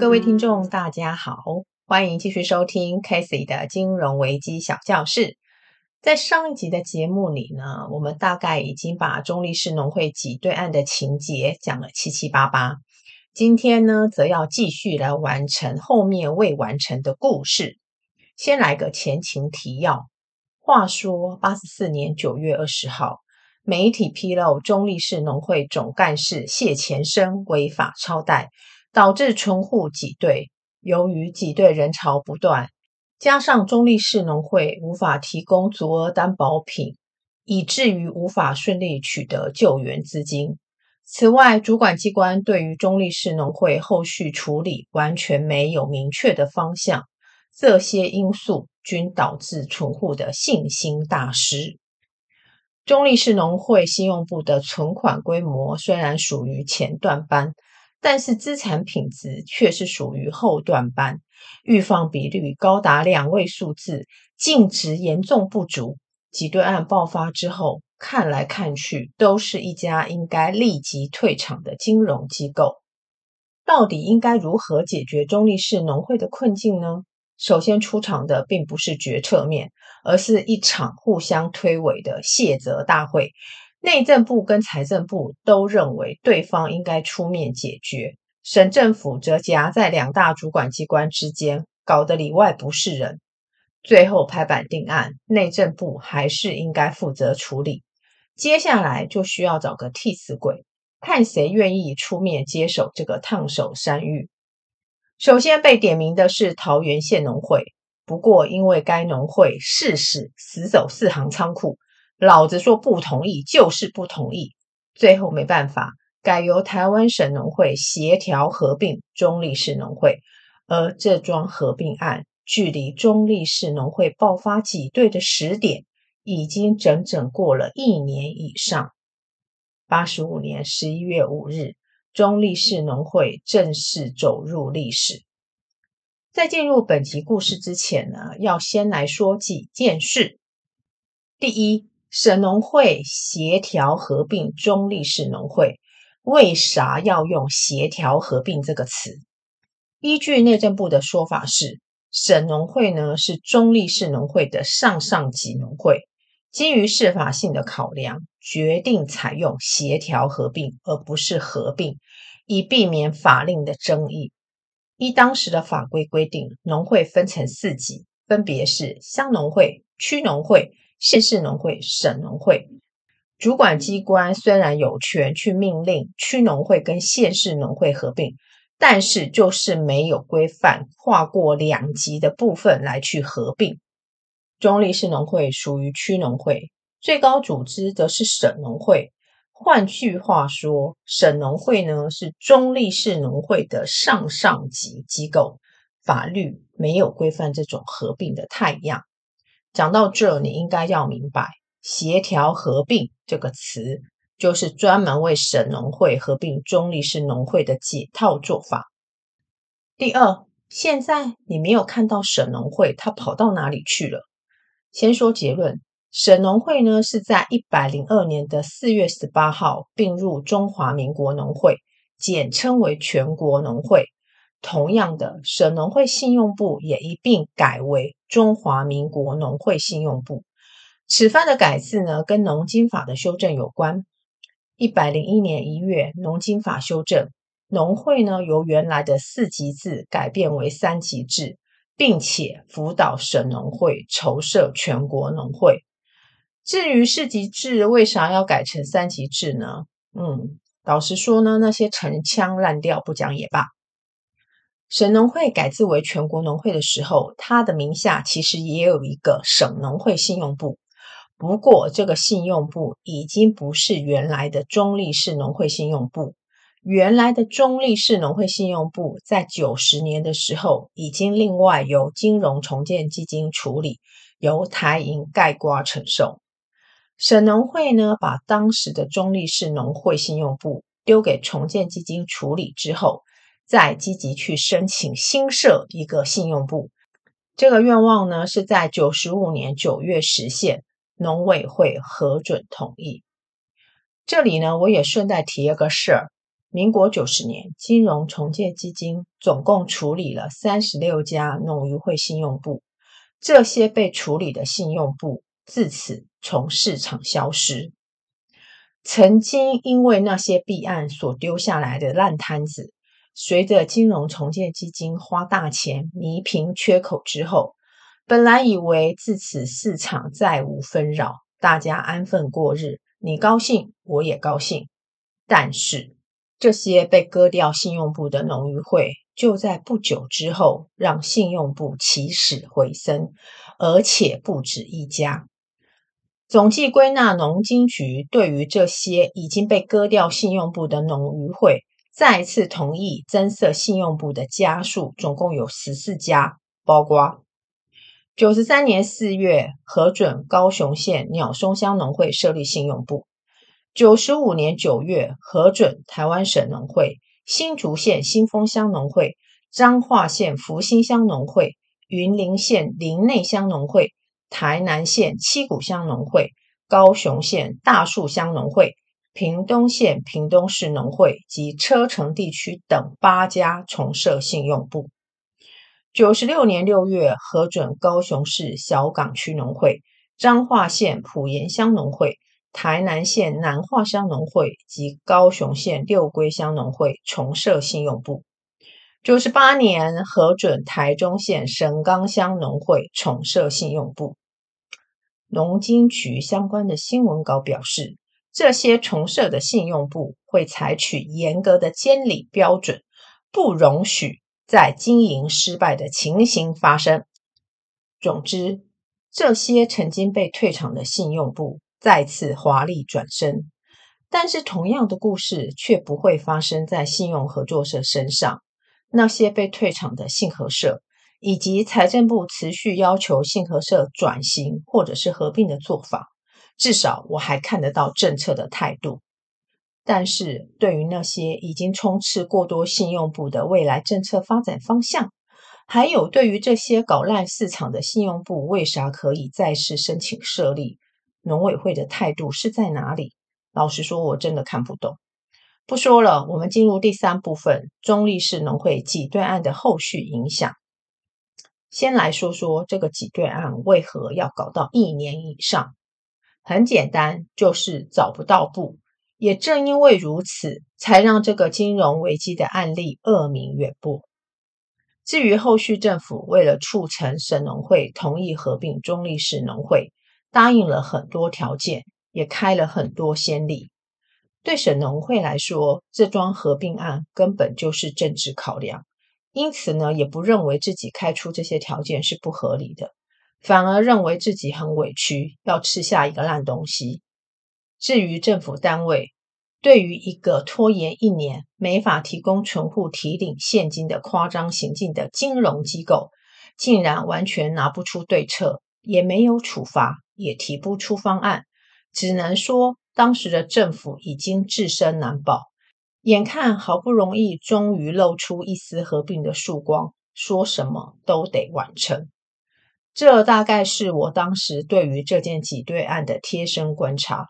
各位听众，大家好，欢迎继续收听 Casey 的金融危机小教室。在上一集的节目里呢，我们大概已经把中立市农会挤兑案的情节讲了七七八八。今天呢，则要继续来完成后面未完成的故事。先来个前情提要。话说，八十四年九月二十号，媒体披露中立市农会总干事谢前生违法超贷，导致存户挤兑。由于挤兑人潮不断，加上中立市农会无法提供足额担保品，以至于无法顺利取得救援资金。此外，主管机关对于中立市农会后续处理完全没有明确的方向。这些因素均导致存户的信心大失。中立市农会信用部的存款规模虽然属于前段班，但是资产品质却是属于后段班，预放比率高达两位数字，净值严重不足。挤兑案爆发之后，看来看去都是一家应该立即退场的金融机构。到底应该如何解决中立市农会的困境呢？首先出场的并不是决策面，而是一场互相推诿的卸责大会。内政部跟财政部都认为对方应该出面解决，省政府则夹在两大主管机关之间，搞得里外不是人。最后拍板定案，内政部还是应该负责处理。接下来就需要找个替死鬼，看谁愿意出面接手这个烫手山芋。首先被点名的是桃园县农会，不过因为该农会誓死死守四行仓库，老子说不同意就是不同意，最后没办法，改由台湾省农会协调合并中立市农会，而这桩合并案距离中立市农会爆发挤兑的时点，已经整整过了一年以上。八十五年十一月五日。中立市农会正式走入历史。在进入本集故事之前呢，要先来说几件事。第一，省农会协调合并中立市农会，为啥要用协调合并这个词？依据内政部的说法是，省农会呢是中立市农会的上上级农会。基于适法性的考量，决定采用协调合并，而不是合并，以避免法令的争议。依当时的法规规定，农会分成四级，分别是乡农会、区农会、县市农会、省农会。主管机关虽然有权去命令区农会跟县市农会合并，但是就是没有规范跨过两级的部分来去合并。中立市农会属于区农会，最高组织则是省农会。换句话说，省农会呢是中立市农会的上上级机构，法律没有规范这种合并的态样。讲到这，你应该要明白，协调合并这个词就是专门为省农会合并中立市农会的解套做法。第二，现在你没有看到省农会，他跑到哪里去了？先说结论，省农会呢是在一百零二年的四月十八号并入中华民国农会，简称为全国农会。同样的，省农会信用部也一并改为中华民国农会信用部。此番的改制呢，跟农经法的修正有关。一百零一年一月，农经法修正，农会呢由原来的四级制改变为三级制。并且辅导省农会筹设全国农会。至于四级制为啥要改成三级制呢？嗯，老实说呢，那些陈腔滥调不讲也罢。省农会改制为全国农会的时候，它的名下其实也有一个省农会信用部，不过这个信用部已经不是原来的中立市农会信用部。原来的中立市农会信用部在九十年的时候，已经另外由金融重建基金处理，由台银盖瓜承受。省农会呢，把当时的中立市农会信用部丢给重建基金处理之后，再积极去申请新设一个信用部。这个愿望呢，是在九十五年九月实现，农委会核准同意。这里呢，我也顺带提一个事儿。民国九十年，金融重建基金总共处理了三十六家农渔会信用部，这些被处理的信用部自此从市场消失。曾经因为那些弊案所丢下来的烂摊子，随着金融重建基金花大钱弥平缺口之后，本来以为自此市场再无纷扰，大家安分过日，你高兴我也高兴，但是。这些被割掉信用部的农渔会，就在不久之后让信用部起死回生，而且不止一家。总计归纳，农经局对于这些已经被割掉信用部的农渔会，再次同意增设信用部的家数，总共有十四家，包括九十三年四月核准高雄县鸟松乡农会设立信用部。九十五年九月，核准台湾省农会、新竹县新丰乡农会、彰化县福兴乡农会、云林县林内乡农会、台南县七股乡农会、高雄县大树乡农会、屏东县屏东市农会及车城地区等八家重设信用部。九十六年六月，核准高雄市小港区农会、彰化县埔盐乡农会。台南县南化乡农会及高雄县六龟乡农会重设信用部。九十八年核准台中县神冈乡农会重设信用部。农经局相关的新闻稿表示，这些重设的信用部会采取严格的监理标准，不容许在经营失败的情形发生。总之，这些曾经被退场的信用部。再次华丽转身，但是同样的故事却不会发生在信用合作社身上。那些被退场的信合社，以及财政部持续要求信合社转型或者是合并的做法，至少我还看得到政策的态度。但是对于那些已经充斥过多信用部的未来政策发展方向，还有对于这些搞烂市场的信用部，为啥可以再次申请设立？农委会的态度是在哪里？老实说，我真的看不懂。不说了，我们进入第三部分：中立市农会挤兑案的后续影响。先来说说这个挤兑案为何要搞到一年以上？很简单，就是找不到部。也正因为如此，才让这个金融危机的案例恶名远播。至于后续政府为了促成省农会同意合并中立市农会。答应了很多条件，也开了很多先例。对省农会来说，这桩合并案根本就是政治考量，因此呢，也不认为自己开出这些条件是不合理的，反而认为自己很委屈，要吃下一个烂东西。至于政府单位，对于一个拖延一年没法提供存户提领现金的夸张行径的金融机构，竟然完全拿不出对策，也没有处罚。也提不出方案，只能说当时的政府已经自身难保。眼看好不容易终于露出一丝合并的曙光，说什么都得完成。这大概是我当时对于这件挤兑案的贴身观察。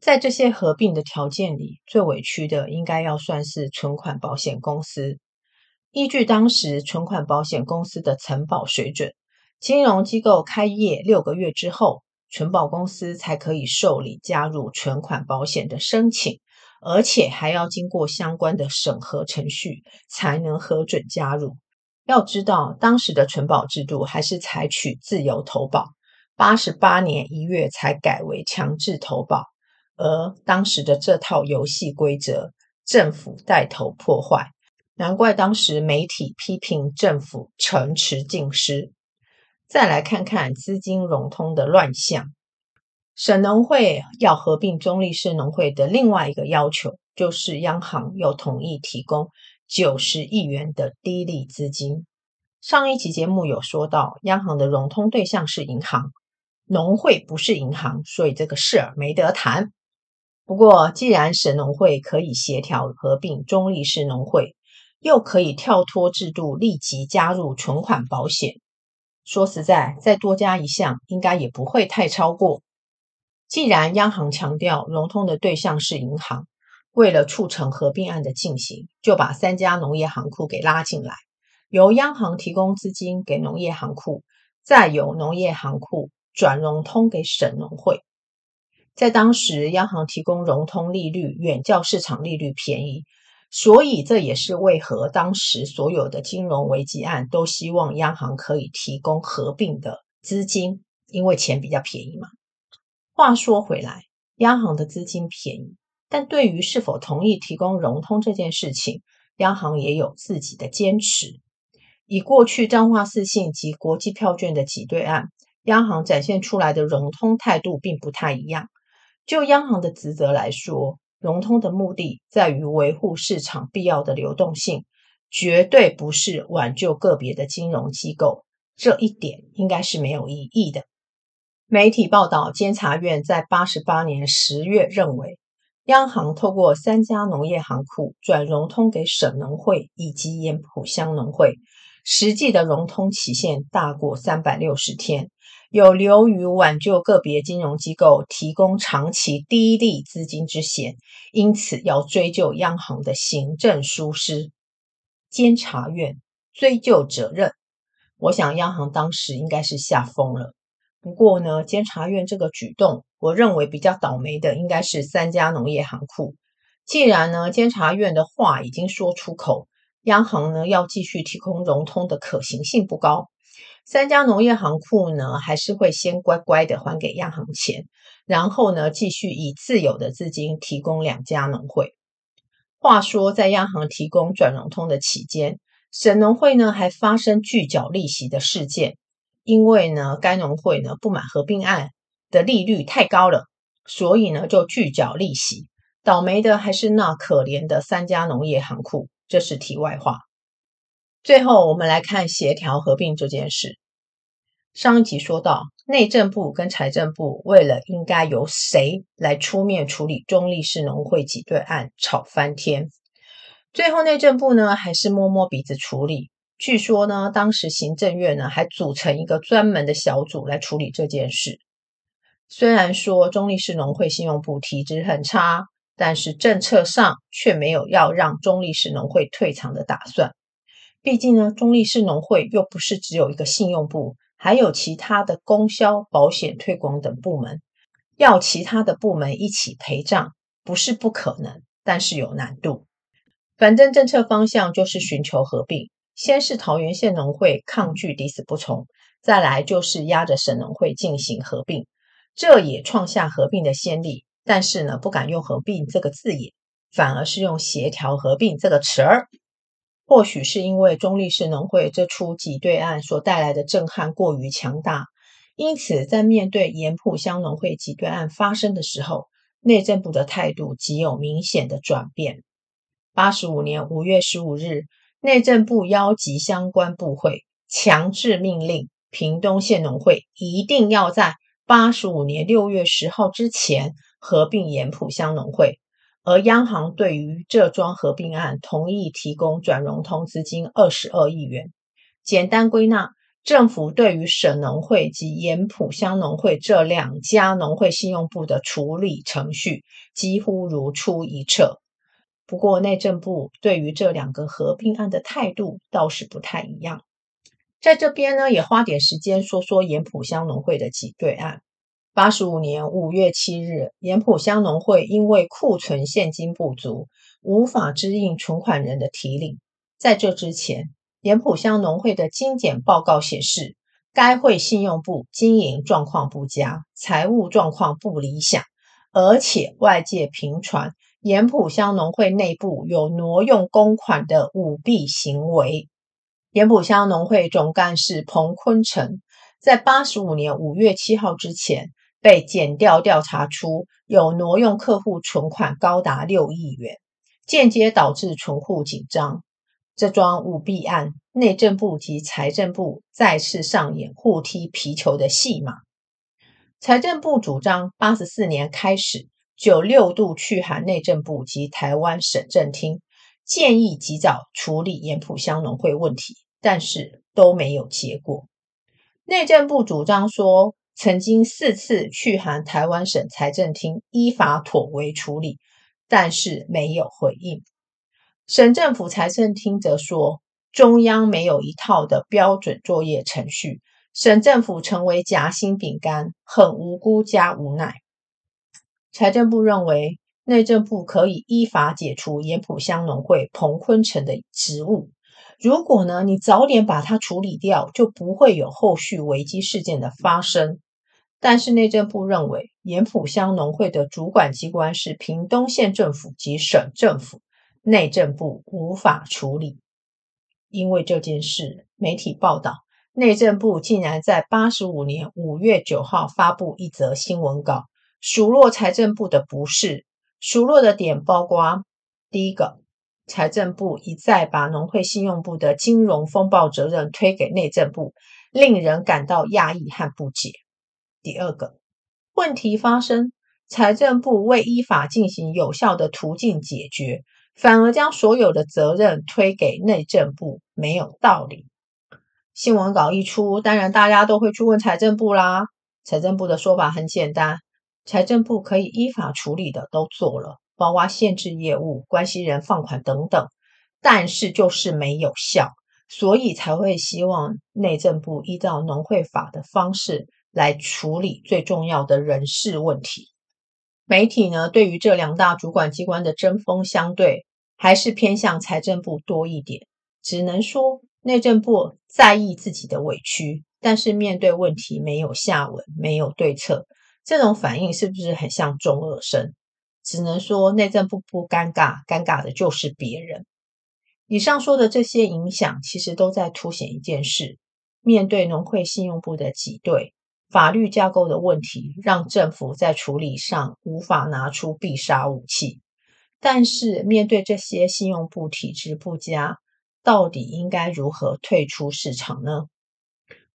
在这些合并的条件里，最委屈的应该要算是存款保险公司。依据当时存款保险公司的承保水准，金融机构开业六个月之后，存保公司才可以受理加入存款保险的申请，而且还要经过相关的审核程序才能核准加入。要知道，当时的存保制度还是采取自由投保，八十八年一月才改为强制投保。而当时的这套游戏规则，政府带头破坏，难怪当时媒体批评政府承持尽失。再来看看资金融通的乱象。省农会要合并中立市农会的另外一个要求，就是央行要同意提供九十亿元的低利资金。上一期节目有说到，央行的融通对象是银行，农会不是银行，所以这个事儿没得谈。不过，既然省农会可以协调合并中立市农会，又可以跳脱制度立即加入存款保险。说实在，再多加一项，应该也不会太超过。既然央行强调融通的对象是银行，为了促成合并案的进行，就把三家农业行库给拉进来，由央行提供资金给农业行库，再由农业行库转融通给省农会。在当时，央行提供融通利率远较市场利率便宜，所以这也是为何当时所有的金融危机案都希望央行可以提供合并的资金，因为钱比较便宜嘛。话说回来，央行的资金便宜，但对于是否同意提供融通这件事情，央行也有自己的坚持。以过去彰化四信及国际票券的挤兑案，央行展现出来的融通态度并不太一样。就央行的职责来说，融通的目的在于维护市场必要的流动性，绝对不是挽救个别的金融机构。这一点应该是没有异议的。媒体报道，监察院在八十八年十月认为，央行透过三家农业行库转融通给省农会以及盐埔乡农会，实际的融通期限大过三百六十天。有流于挽救个别金融机构提供长期低利资金之嫌，因此要追究央行的行政疏失。监察院追究责任，我想央行当时应该是吓疯了。不过呢，监察院这个举动，我认为比较倒霉的应该是三家农业行库。既然呢，监察院的话已经说出口，央行呢要继续提供融通的可行性不高。三家农业行库呢，还是会先乖乖的还给央行钱，然后呢，继续以自有的资金提供两家农会。话说，在央行提供转融通的期间，省农会呢还发生拒缴利息的事件，因为呢，该农会呢不满合并案的利率太高了，所以呢就拒缴利息。倒霉的还是那可怜的三家农业行库，这是题外话。最后，我们来看协调合并这件事。上一集说到，内政部跟财政部为了应该由谁来出面处理中立市农会挤兑案，吵翻天。最后，内政部呢还是摸摸鼻子处理。据说呢，当时行政院呢还组成一个专门的小组来处理这件事。虽然说中立市农会信用部体质很差，但是政策上却没有要让中立市农会退场的打算。毕竟呢，中立市农会又不是只有一个信用部，还有其他的供销、保险、推广等部门，要其他的部门一起赔账，不是不可能，但是有难度。反正政策方向就是寻求合并，先是桃园县农会抗拒抵死不从，再来就是压着省农会进行合并，这也创下合并的先例。但是呢，不敢用合并这个字眼，反而是用协调合并这个词儿。或许是因为中立市农会这出挤兑案所带来的震撼过于强大，因此在面对盐埔乡农会挤兑案发生的时候，内政部的态度极有明显的转变。八十五年五月十五日，内政部邀集相关部会，强制命令屏东县农会一定要在八十五年六月十号之前合并盐埔乡农会。而央行对于这桩合并案同意提供转融通资金二十二亿元。简单归纳，政府对于省农会及盐埔乡农会这两家农会信用部的处理程序几乎如出一辙。不过内政部对于这两个合并案的态度倒是不太一样。在这边呢，也花点时间说说盐埔乡农会的挤兑案。八十五年五月七日，盐埔乡农会因为库存现金不足，无法支应存款人的提领。在这之前，盐埔乡农会的精简报告显示，该会信用部经营状况不佳，财务状况不理想，而且外界频传盐埔乡农会内部有挪用公款的舞弊行为。盐埔乡农会总干事彭坤成在八十五年五月七号之前。被检调调查出有挪用客户存款高达六亿元，间接导致存户紧张。这桩舞弊案，内政部及财政部再次上演互踢皮球的戏码。财政部主张八十四年开始就六度去函内政部及台湾省政厅，建议及早处理盐埔乡农会问题，但是都没有结果。内政部主张说，曾经四次去函台湾省财政厅，依法妥为处理，但是没有回应。省政府财政厅则说，中央没有一套的标准作业程序，省政府成为夹心饼干，很无辜加无奈。财政部认为，内政部可以依法解除盐埔乡农会彭坤成的职务。如果呢，你早点把它处理掉，就不会有后续危机事件的发生。但是内政部认为，盐埔乡农会的主管机关是屏东县政府及省政府，内政部无法处理。因为这件事，媒体报道，内政部竟然在八十五年五月九号发布一则新闻稿，数落财政部的不是。数落的点包括：第一个，财政部一再把农会信用部的金融风暴责任推给内政部，令人感到讶异和不解；第二个，问题发生，财政部未依法进行有效的途径解决。反而将所有的责任推给内政部，没有道理。新闻稿一出，当然大家都会去问财政部啦。财政部的说法很简单，财政部可以依法处理的都做了，包括限制业务、关系人放款等等，但是就是没有效，所以才会希望内政部依照农会法的方式来处理最重要的人事问题。媒体呢，对于这两大主管机关的针锋相对，还是偏向财政部多一点。只能说内政部在意自己的委屈，但是面对问题没有下文，没有对策，这种反应是不是很像中二生？只能说内政部不尴尬，尴尬的就是别人。以上说的这些影响，其实都在凸显一件事：面对农会信用部的挤兑。法律架构的问题让政府在处理上无法拿出必杀武器，但是面对这些信用部体制不佳，到底应该如何退出市场呢？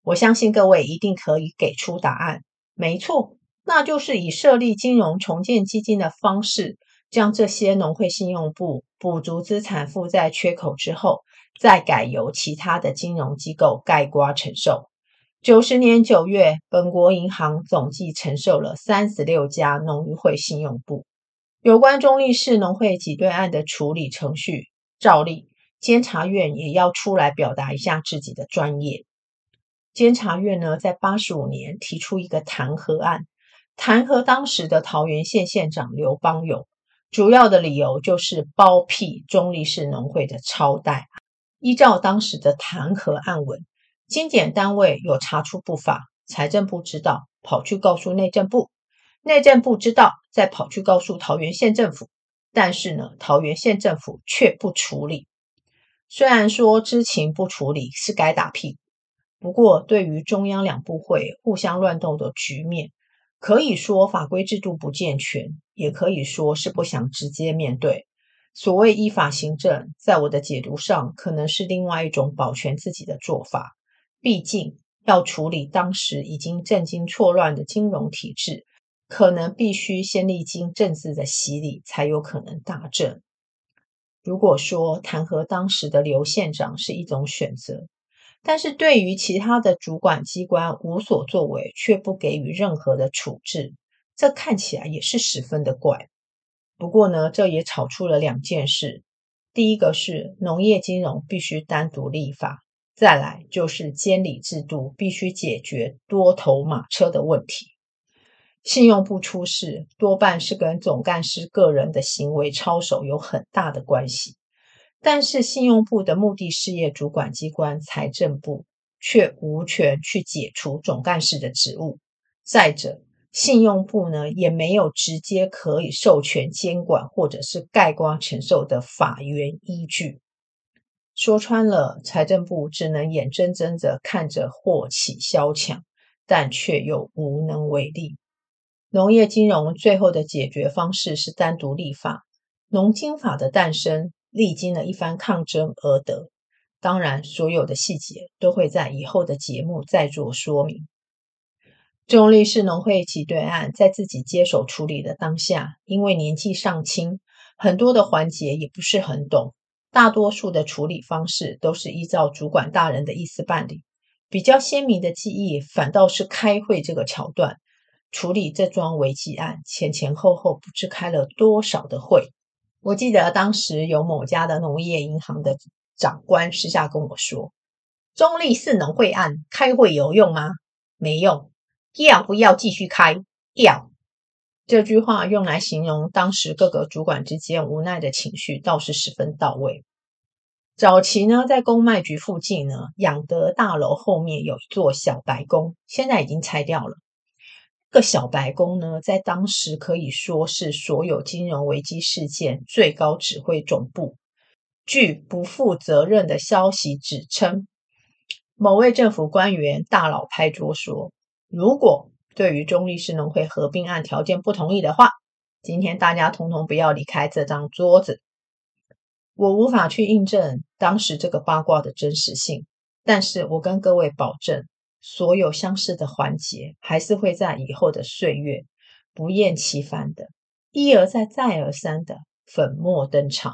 我相信各位一定可以给出答案。没错，那就是以设立金融重建基金的方式，将这些农会信用部补足资产负债缺口之后，再改由其他的金融机构盖瓜承受。九十年九月，本国银行总计承受了三十六家农渔会信用部。有关中立市农会挤兑案的处理程序，照例监察院也要出来表达一下自己的专业。监察院呢，在八十五年提出一个弹劾案，弹劾当时的桃园县县长刘邦友，主要的理由就是包庇中立市农会的超贷。依照当时的弹劾案文。金检单位有查出不法，财政部知道，跑去告诉内政部，内政部知道，再跑去告诉桃园县政府，但是呢，桃园县政府却不处理。虽然说知情不处理是该打屁股，不过对于中央两部会互相乱斗的局面，可以说法规制度不健全，也可以说是不想直接面对。所谓依法行政，在我的解读上，可能是另外一种保全自己的做法。毕竟要处理当时已经政经错乱的金融体制，可能必须先历经政治的洗礼，才有可能大政。如果说弹劾当时的刘县长是一种选择，但是对于其他的主管机关无所作为，却不给予任何的处置，这看起来也是十分的怪。不过呢，这也吵出了两件事：第一个是农业金融必须单独立法。再来就是监理制度必须解决多头马车的问题。信用部出事，多半是跟总干事个人的行为操守有很大的关系。但是信用部的目的事业主管机关财政部却无权去解除总干事的职务。再者，信用部呢也没有直接可以授权监管或者是盖棺承受的法源依据。说穿了，财政部只能眼睁睁的看着祸起萧墙，但却又无能为力。农业金融最后的解决方式是单独立法，农金法的诞生历经了一番抗争而得。当然，所有的细节都会在以后的节目再做说明。中立市农会挤兑案在自己接手处理的当下，因为年纪尚轻，很多的环节也不是很懂。大多数的处理方式都是依照主管大人的意思办理，比较鲜明的记忆反倒是开会这个桥段。处理这桩危机案，前前后后不知开了多少的会，我记得当时有某家的农业银行的长官私下跟我说：“中立四农会案开会有用吗？没用。要不要继续开？要。”这句话用来形容当时各个主管之间无奈的情绪，倒是十分到位。早期呢，在公卖局附近呢，养德大楼后面有一座小白宫，现在已经拆掉了。个小白宫呢，在当时可以说是所有金融危机事件最高指挥总部。据不负责任的消息指称，某位政府官员大佬拍桌说：“如果对于中立市农会合并案条件不同意的话，今天大家通通不要离开这张桌子。”我无法去印证当时这个八卦的真实性，但是我跟各位保证，所有相似的环节还是会在以后的岁月不厌其烦的一而再、再而三的粉墨登场。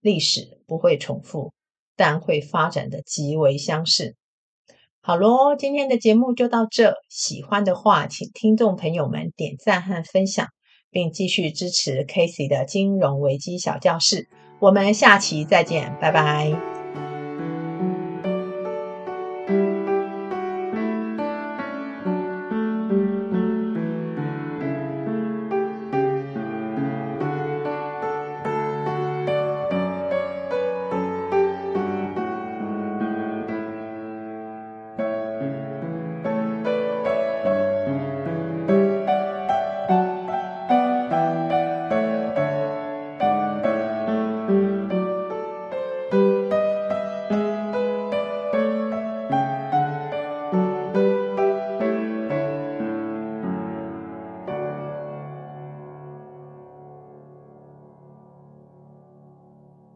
历史不会重复，但会发展的极为相似。好咯，今天的节目就到这。喜欢的话，请听众朋友们点赞和分享，并继续支持 Casey 的金融危机小教室。我们下期再见，拜拜。